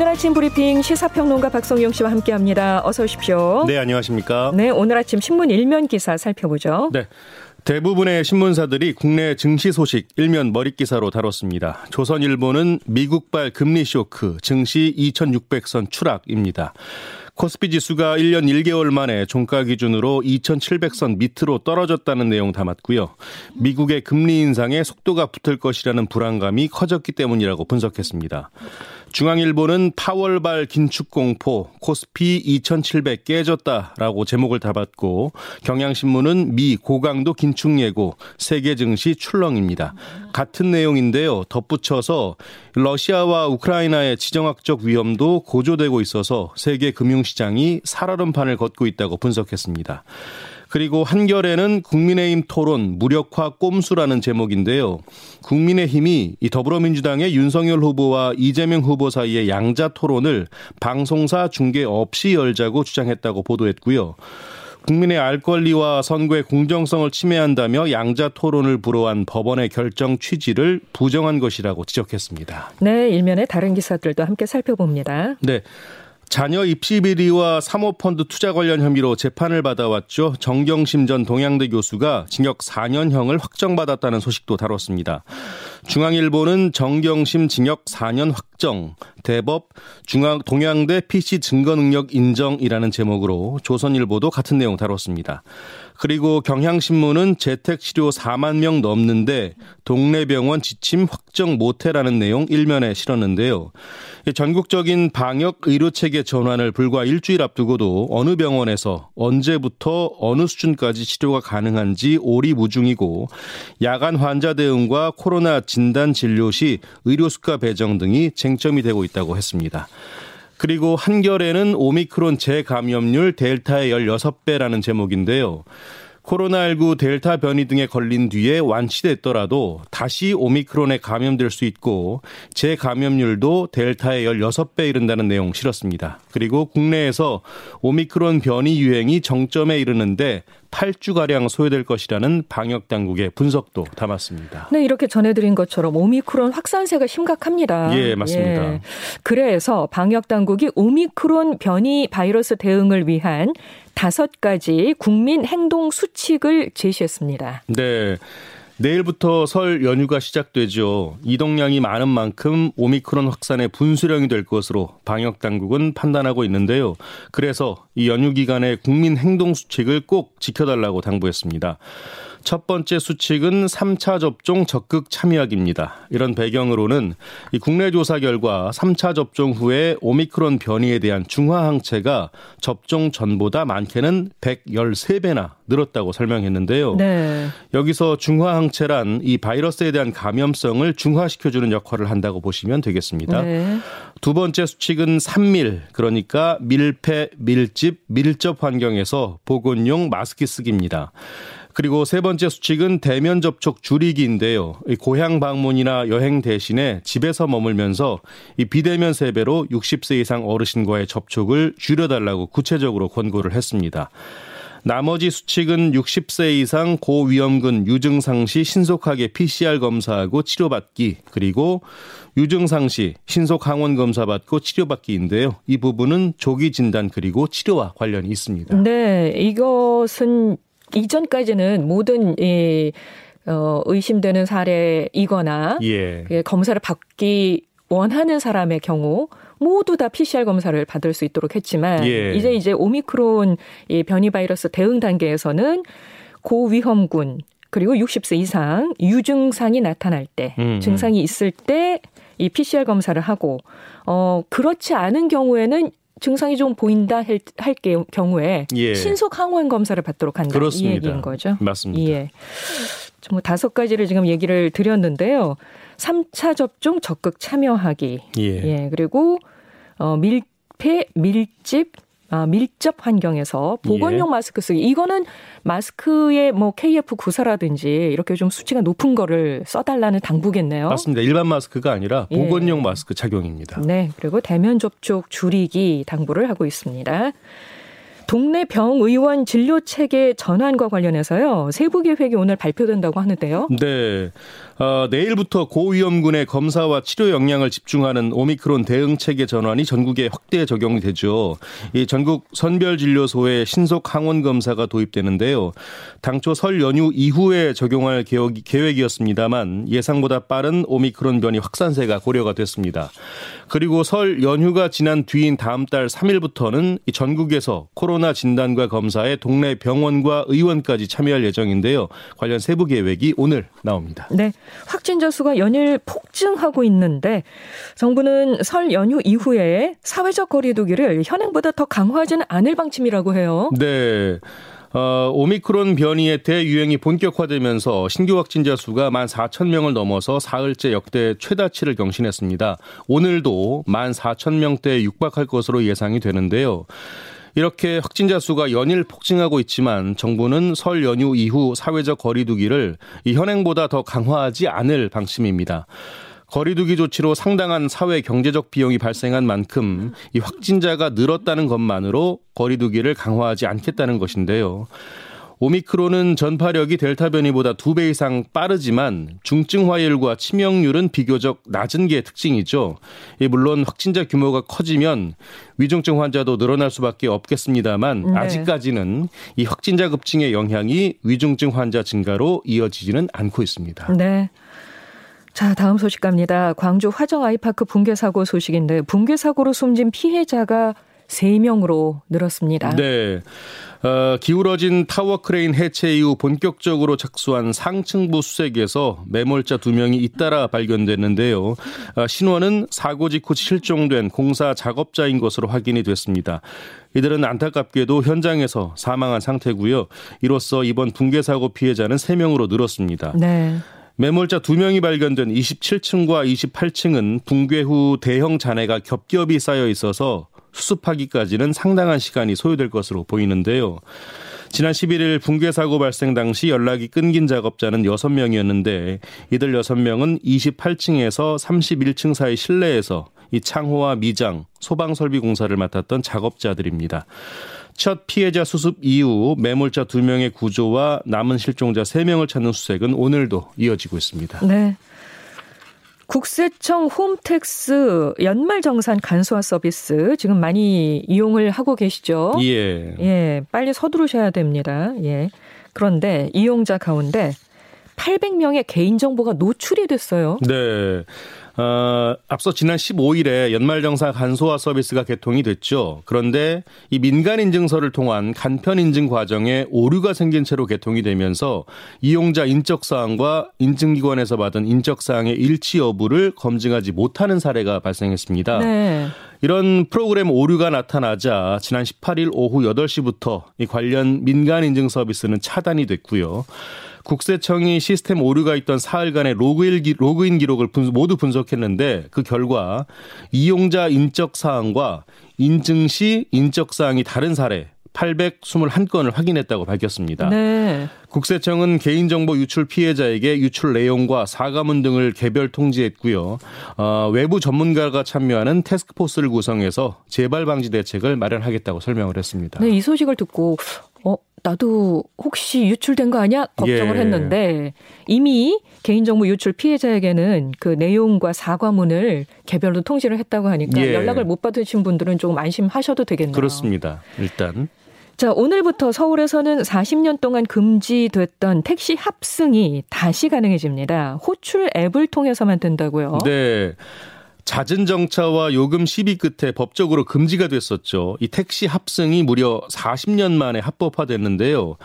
오늘 아침 브리핑 시사평론가 박성용 씨와 함께합니다. 어서 오십시오. 네, 안녕하십니까? 네, 오늘 아침 신문 일면 기사 살펴보죠. 네. 대부분의 신문사들이 국내 증시 소식 일면 머릿 기사로 다뤘습니다. 조선일보는 미국발 금리 쇼크, 증시 2,600선 추락입니다. 코스피 지수가 1년 1개월 만에 종가 기준으로 2,700선 밑으로 떨어졌다는 내용 담았고요. 미국의 금리 인상에 속도가 붙을 것이라는 불안감이 커졌기 때문이라고 분석했습니다. 중앙일보는 파월발 긴축 공포 코스피 2700 깨졌다라고 제목을 담았고 경향신문은 미 고강도 긴축 예고 세계 증시 출렁입니다. 같은 내용인데요. 덧붙여서 러시아와 우크라이나의 지정학적 위험도 고조되고 있어서 세계 금융시장이 살얼음판을 걷고 있다고 분석했습니다. 그리고 한결에는 국민의힘 토론 무력화 꼼수라는 제목인데요. 국민의힘이 이 더불어민주당의 윤석열 후보와 이재명 후보 사이의 양자 토론을 방송사 중계 없이 열자고 주장했다고 보도했고요. 국민의 알 권리와 선거의 공정성을 침해한다며 양자 토론을 불허한 법원의 결정 취지를 부정한 것이라고 지적했습니다. 네, 일면의 다른 기사들도 함께 살펴봅니다. 네. 자녀 입시 비리와 사모펀드 투자 관련 혐의로 재판을 받아왔죠. 정경심 전 동양대 교수가 징역 4년형을 확정받았다는 소식도 다뤘습니다. 중앙일보는 정경심 징역 4년 확정, 대법 중앙 동양대 PC 증거 능력 인정이라는 제목으로 조선일보도 같은 내용 다뤘습니다. 그리고 경향신문은 재택 치료 4만 명 넘는데 동네 병원 지침 확정 못해라는 내용 일면에 실었는데요. 전국적인 방역 의료 체계 전환을 불과 일주일 앞두고도 어느 병원에서 언제부터 어느 수준까지 치료가 가능한지 오리무중이고 야간 환자 대응과 코로나 진단 진료 시 의료 수가 배정 등이 쟁점이 되고 있다고 했습니다. 그리고 한결에는 오미크론 재감염률 델타의 16배라는 제목인데요. 코로나19 델타 변이 등에 걸린 뒤에 완치됐더라도 다시 오미크론에 감염될 수 있고 재감염률도 델타의 16배 이른다는 내용 실었습니다. 그리고 국내에서 오미크론 변이 유행이 정점에 이르는데 8주가량 소요될 것이라는 방역 당국의 분석도 담았습니다. 네, 이렇게 전해드린 것처럼 오미크론 확산세가 심각합니다. 예, 맞습니다. 예. 그래서 방역 당국이 오미크론 변이 바이러스 대응을 위한 다섯 가지 국민 행동 수칙을 제시했습니다. 네. 내일부터 설 연휴가 시작되죠. 이동량이 많은 만큼 오미크론 확산의 분수령이 될 것으로 방역 당국은 판단하고 있는데요. 그래서 이 연휴 기간에 국민 행동 수칙을 꼭 지켜달라고 당부했습니다. 첫 번째 수칙은 3차 접종 적극 참여하기입니다. 이런 배경으로는 이 국내 조사 결과 3차 접종 후에 오미크론 변이에 대한 중화 항체가 접종 전보다 많게는 113배나 늘었다고 설명했는데요. 네. 여기서 중화 항체란 이 바이러스에 대한 감염성을 중화시켜 주는 역할을 한다고 보시면 되겠습니다. 네. 두 번째 수칙은 3밀 그러니까 밀폐, 밀집, 밀접 환경에서 보건용 마스크 쓰기입니다. 그리고 세 번째 수칙은 대면 접촉 줄이기인데요. 고향 방문이나 여행 대신에 집에서 머물면서 이 비대면 세배로 60세 이상 어르신과의 접촉을 줄여달라고 구체적으로 권고를 했습니다. 나머지 수칙은 60세 이상 고위험군 유증상 시 신속하게 PCR 검사하고 치료받기 그리고 유증상 시 신속 항원 검사 받고 치료받기인데요. 이 부분은 조기 진단 그리고 치료와 관련이 있습니다. 네, 이것은 이전까지는 모든 이 어, 의심되는 사례이거나 예. 예. 검사를 받기 원하는 사람의 경우 모두 다 PCR 검사를 받을 수 있도록 했지만 예. 이제 이제 오미크론 이 변이 바이러스 대응 단계에서는 고위험군 그리고 60세 이상 유증상이 나타날 때 음, 음. 증상이 있을 때 이 PCR 검사를 하고 어 그렇지 않은 경우에는 증상이 좀 보인다 할, 할 경우에 예. 신속 항원 검사를 받도록 한다 그렇습니다. 이 얘기인 거죠. 맞습니다. 예. 뭐 다섯 가지를 지금 얘기를 드렸는데요. 3차 접종 적극 참여하기. 예. 예. 그리고 어 밀폐 밀집 아, 밀접 환경에서 보건용 예. 마스크 쓰기. 이거는 마스크에 뭐 KF94라든지 이렇게 좀 수치가 높은 거를 써달라는 당부겠네요. 맞습니다. 일반 마스크가 아니라 예. 보건용 예. 마스크 착용입니다. 네. 그리고 대면 접촉 줄이기 당부를 하고 있습니다. 동네 병의원 진료 체계 전환과 관련해서요. 세부 계획이 오늘 발표된다고 하는데요. 네. 어, 내일부터 고위험군의 검사와 치료 역량을 집중하는 오미크론 대응 체계 전환이 전국에 확대 적용이 되죠. 이 전국 선별 진료소에 신속 항원 검사가 도입되는데요. 당초 설 연휴 이후에 적용할 계획 이었습니다만 예상보다 빠른 오미크론 변이 확산세가 고려가 됐습니다. 그리고 설 연휴가 지난 뒤인 다음 달 3일부터는 전국에서 코로나 진단과 검사에 동네 병원과 의원까지 참여할 예정인데요. 관련 세부 계획이 오늘 나옵니다. 네. 확진자 수가 연일 폭증하고 있는데 정부는 설 연휴 이후에 사회적 거리두기를 현행보다 더 강화하지는 않을 방침이라고 해요. 네. 어, 오미크론 변이의 대유행이 본격화되면서 신규 확진자 수가 14,000명을 넘어서 사흘째 역대 최다치를 경신했습니다. 오늘도 14,000명대에 육박할 것으로 예상이 되는데요. 이렇게 확진자 수가 연일 폭증하고 있지만 정부는 설 연휴 이후 사회적 거리두기를 이 현행보다 더 강화하지 않을 방침입니다. 거리두기 조치로 상당한 사회 경제적 비용이 발생한 만큼 이 확진자가 늘었다는 것만으로 거리두기를 강화하지 않겠다는 것인데요. 오미크론은 전파력이 델타 변이보다 두 배 이상 빠르지만 중증 화율과 치명률은 비교적 낮은 게 특징이죠. 물론 확진자 규모가 커지면 위중증 환자도 늘어날 수밖에 없겠습니다만 네. 아직까지는 이 확진자 급증의 영향이 위중증 환자 증가로 이어지지는 않고 있습니다. 네. 자, 다음 소식 갑니다. 광주 화정 아이파크 붕괴 사고 소식인데 붕괴 사고로 숨진 피해자가 3명으로 늘었습니다. 네. 어, 기울어진 타워 크레인 해체 이후 본격적으로 착수한 상층부 수색에서 매몰자 두 명이 잇따라 발견됐는데요. 어, 신원은 사고 직후 실종된 공사 작업자인 것으로 확인이 됐습니다. 이들은 안타깝게도 현장에서 사망한 상태고요. 이로써 이번 붕괴 사고 피해자는 3명으로 늘었습니다. 네. 매몰자 2명이 발견된 27층과 28층은 붕괴 후 대형 잔해가 겹겹이 쌓여 있어서 수습하기까지는 상당한 시간이 소요될 것으로 보이는데요. 지난 11일 붕괴 사고 발생 당시 연락이 끊긴 작업자는 6명이었는데 이들 6명은 28층에서 31층 사이 실내에서 이 창호와 미장, 소방 설비 공사를 맡았던 작업자들입니다. 첫 피해자 수습 이후 매몰자 2명의 구조와 남은 실종자 3명을 찾는 수색은 오늘도 이어지고 있습니다. 네. 국세청 홈택스 연말 정산 간소화 서비스 지금 많이 이용을 하고 계시죠? 예. 예, 빨리 서두르셔야 됩니다. 예. 그런데 이용자 가운데 800명의 개인정보가 노출이 됐어요. 네. 어, 앞서 지난 15일에 연말정산 간소화 서비스가 개통이 됐죠. 그런데 이 민간 인증서를 통한 간편 인증 과정에 오류가 생긴 채로 개통이 되면서 이용자 인적 사항과 인증기관에서 받은 인적 사항의 일치 여부를 검증하지 못하는 사례가 발생했습니다. 네. 이런 프로그램 오류가 나타나자 지난 18일 오후 8시부터 이 관련 민간 인증 서비스는 차단이 됐고요. 국세청이 시스템 오류가 있던 사흘간의 로그인, 기록을 모두 분석했는데 그 결과 이용자 인적 사항과 인증 시 인적 사항이 다른 사례 821건을 확인했다고 밝혔습니다. 네. 국세청은 개인정보 유출 피해자에게 유출 내용과 사과문 등을 개별 통지했고요. 어, 외부 전문가가 참여하는 테스크포스를 구성해서 재발 방지 대책을 마련하겠다고 설명을 했습니다. 네, 이 소식을 듣고 어, 나도 혹시 유출된 거 아니야? 걱정을 예. 했는데 이미 개인정보 유출 피해자에게는 그 내용과 사과문을 개별로 통지를 했다고 하니까 예. 연락을 못 받으신 분들은 조금 안심하셔도 되겠네요. 그렇습니다. 일단. 자, 오늘부터 서울에서는 40년 동안 금지됐던 택시 합승이 다시 가능해집니다. 호출 앱을 통해서만 된다고요. 네. 잦은 정차와 요금 시비 끝에 법적으로 금지가 됐었죠. 이 택시 합승이 무려 40년 만에 합법화됐는데요.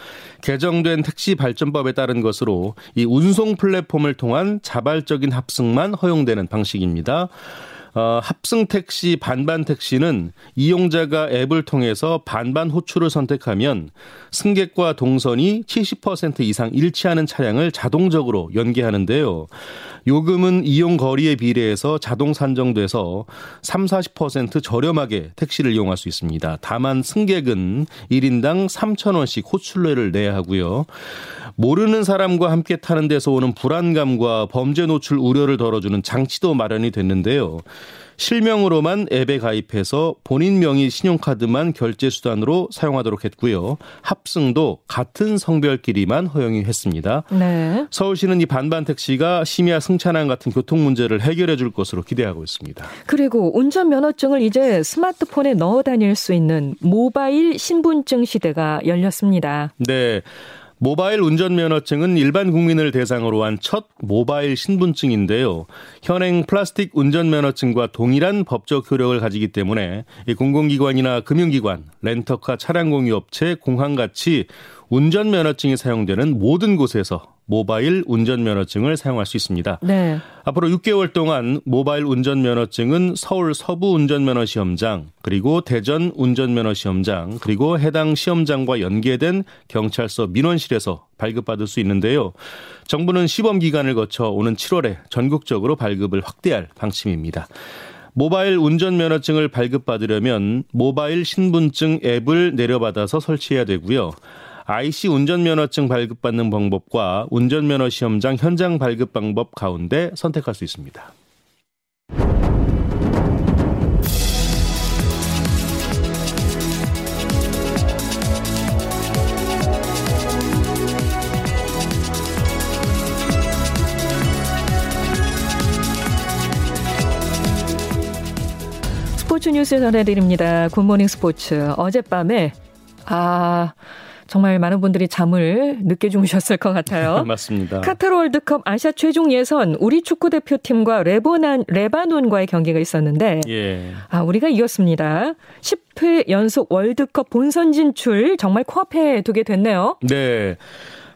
개정된 택시 발전법에 따른 것으로 이 운송 플랫폼을 통한 자발적인 합승만 허용되는 방식입니다. 어, 합승 택시, 반반 택시는 이용자가 앱을 통해서 반반 호출을 선택하면 승객과 동선이 70% 이상 일치하는 차량을 자동적으로 연계하는데요. 요금은 이용 거리에 비례해서 자동 산정돼서 3, 40% 저렴하게 택시를 이용할 수 있습니다. 다만 승객은 1인당 3,000원씩 호출료를 내야 하고요. 모르는 사람과 함께 타는 데서 오는 불안감과 범죄 노출 우려를 덜어주는 장치도 마련이 됐는데요. 실명으로만 앱에 가입해서 본인 명의 신용카드만 결제 수단으로 사용하도록 했고요. 합승도 같은 성별끼리만 허용이 했습니다. 네. 서울시는 이 반반 택시가 심야 승차난 같은 교통 문제를 해결해 줄 것으로 기대하고 있습니다. 그리고 운전 면허증을 이제 스마트폰에 넣어 다닐 수 있는 모바일 신분증 시대가 열렸습니다. 네. 모바일 운전면허증은 일반 국민을 대상으로 한 첫 모바일 신분증인데요. 현행 플라스틱 운전면허증과 동일한 법적 효력을 가지기 때문에 공공기관이나 금융기관, 렌터카 차량 공유업체, 공항 같이 운전면허증이 사용되는 모든 곳에서 모바일 운전면허증을 사용할 수 있습니다. 네. 앞으로 6개월 동안 모바일 운전면허증은 서울 서부 운전면허 시험장, 그리고 대전 운전면허 시험장, 그리고 해당 시험장과 연계된 경찰서 민원실에서 발급받을 수 있는데요. 정부는 시범 기간을 거쳐 오는 7월에 전국적으로 발급을 확대할 방침입니다. 모바일 운전면허증을 발급받으려면 모바일 신분증 앱을 내려받아서 설치해야 되고요. IC 운전면허증 발급받는 방법과 운전면허 시험장 현장 발급 방법 가운데 선택할 수 있습니다. 스포츠 뉴스 전해드립니다. 굿모닝 스포츠. 어젯밤에 아 정말 많은 분들이 잠을 늦게 주무셨을 것 같아요. 맞습니다. 카타르 월드컵 아시아 최종 예선 우리 축구 대표팀과 레바논 레바논과의 경기가 있었는데 예. 아 우리가 이겼습니다. 10회 연속 월드컵 본선 진출 정말 코앞에 두게 됐네요. 네.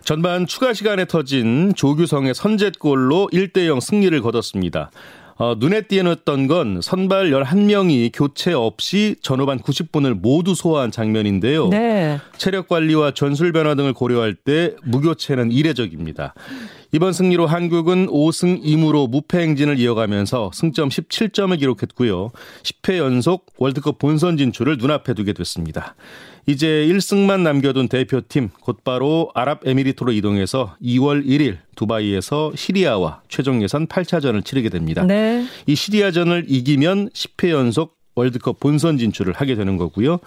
전반 추가 시간에 터진 조규성의 선제골로 1대 0 승리를 거뒀습니다. 어, 눈에 띄었던 건 선발 11명이 교체 없이 전후반 90분을 모두 소화한 장면인데요. 네. 체력 관리와 전술 변화 등을 고려할 때 무교체는 이례적입니다. 이번 승리로 한국은 5승 2무로 무패 행진을 이어가면서 승점 17점을 기록했고요. 10회 연속 월드컵 본선 진출을 눈앞에 두게 됐습니다. 이제 1승만 남겨둔 대표팀 곧바로 아랍에미리트로 이동해서 2월 1일 두바이에서 시리아와 최종 예선 8차전을 치르게 됩니다. 네. 이 시리아전을 이기면 10회 연속 월드컵 본선 진출을 하게 되는 거고요.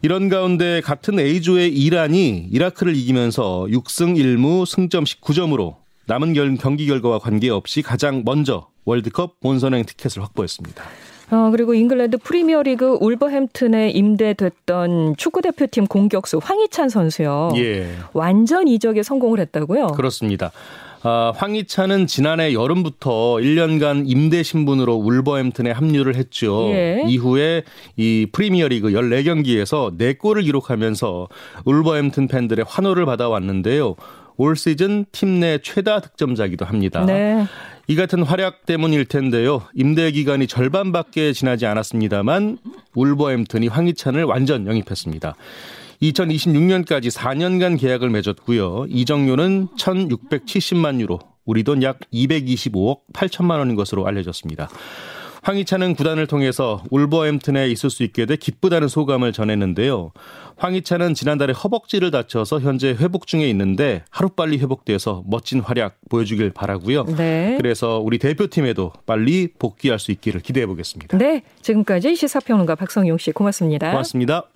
이런 가운데 같은 A조의 이란이 이라크를 이기면서 6승 1무 승점 19점으로 남은 경기 결과와 관계없이 가장 먼저 월드컵 본선행 티켓을 확보했습니다. 어, 그리고 잉글랜드 프리미어리그 울버햄튼에 임대됐던 축구 대표팀 공격수 황희찬 선수요. 예. 완전 이적에 성공을 했다고요? 그렇습니다. 아, 황희찬은 지난해 여름부터 1년간 임대 신분으로 울버햄튼에 합류를 했죠. 예. 이후에 이 프리미어리그 14경기에서 4골을 기록하면서 울버햄튼 팬들의 환호를 받아왔는데요. 올 시즌 팀 내 최다 득점자기도 합니다. 네. 이 같은 활약 때문일 텐데요. 임대 기간이 절반밖에 지나지 않았습니다만 울버햄튼이 황희찬을 완전 영입했습니다. 2026년까지 4년간 계약을 맺었고요. 이정료는 1,670만 유로, 우리 돈 약 225억 8천만 원인 것으로 알려졌습니다. 황희찬은 구단을 통해서 울버햄튼에 있을 수 있게 돼 기쁘다는 소감을 전했는데요. 황희찬은 지난달에 허벅지를 다쳐서 현재 회복 중에 있는데 하루빨리 회복돼서 멋진 활약 보여주길 바라고요. 네. 그래서 우리 대표팀에도 빨리 복귀할 수 있기를 기대해 보겠습니다. 네. 지금까지 시사평론가 박성용 씨 고맙습니다. 고맙습니다.